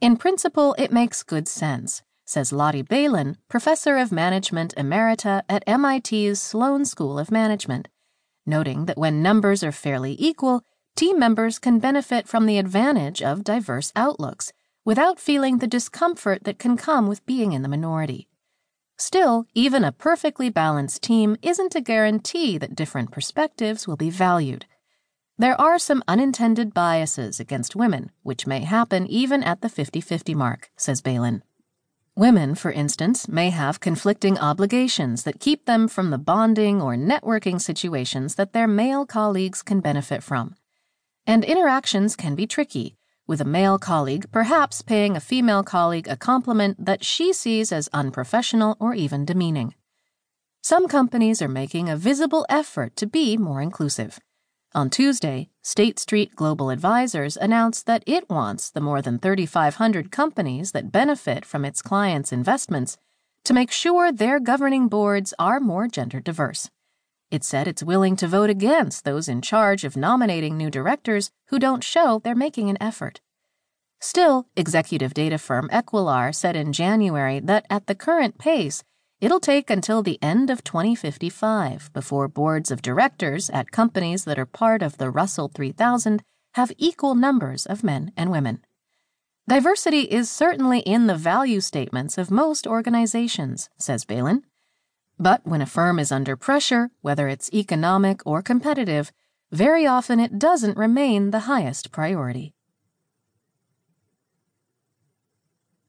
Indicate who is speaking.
Speaker 1: In principle, it makes good sense, says Lotte Bailyn, professor of management emerita at MIT's Sloan School of Management, noting that when numbers are fairly equal, team members can benefit from the advantage of diverse outlooks without feeling the discomfort that can come with being in the minority. Still, even a perfectly balanced team isn't a guarantee that different perspectives will be valued. There are some unintended biases against women, which may happen even at the 50 50 mark, says Bailyn. Women, for instance, may have conflicting obligations that keep them from the bonding or networking situations that their male colleagues can benefit from. And interactions can be tricky, with a male colleague perhaps paying a female colleague a compliment that she sees as unprofessional or even demeaning. Some companies are making a visible effort to be more inclusive. On Tuesday, State Street Global Advisors announced that it wants the more than 3,500 companies that benefit from its clients' investments to make sure their governing boards are more gender diverse. It said it's willing to vote against those in charge of nominating new directors who don't show they're making an effort. Still, executive data firm Equilar said in January that at the current pace, It'll take until the end of 2055 before boards of directors at companies that are part of the Russell 3000 have equal numbers of men and women. Diversity is certainly in the value statements of most organizations, says Bailyn. But when a firm is under pressure, whether it's economic or competitive, very often it doesn't remain the highest priority.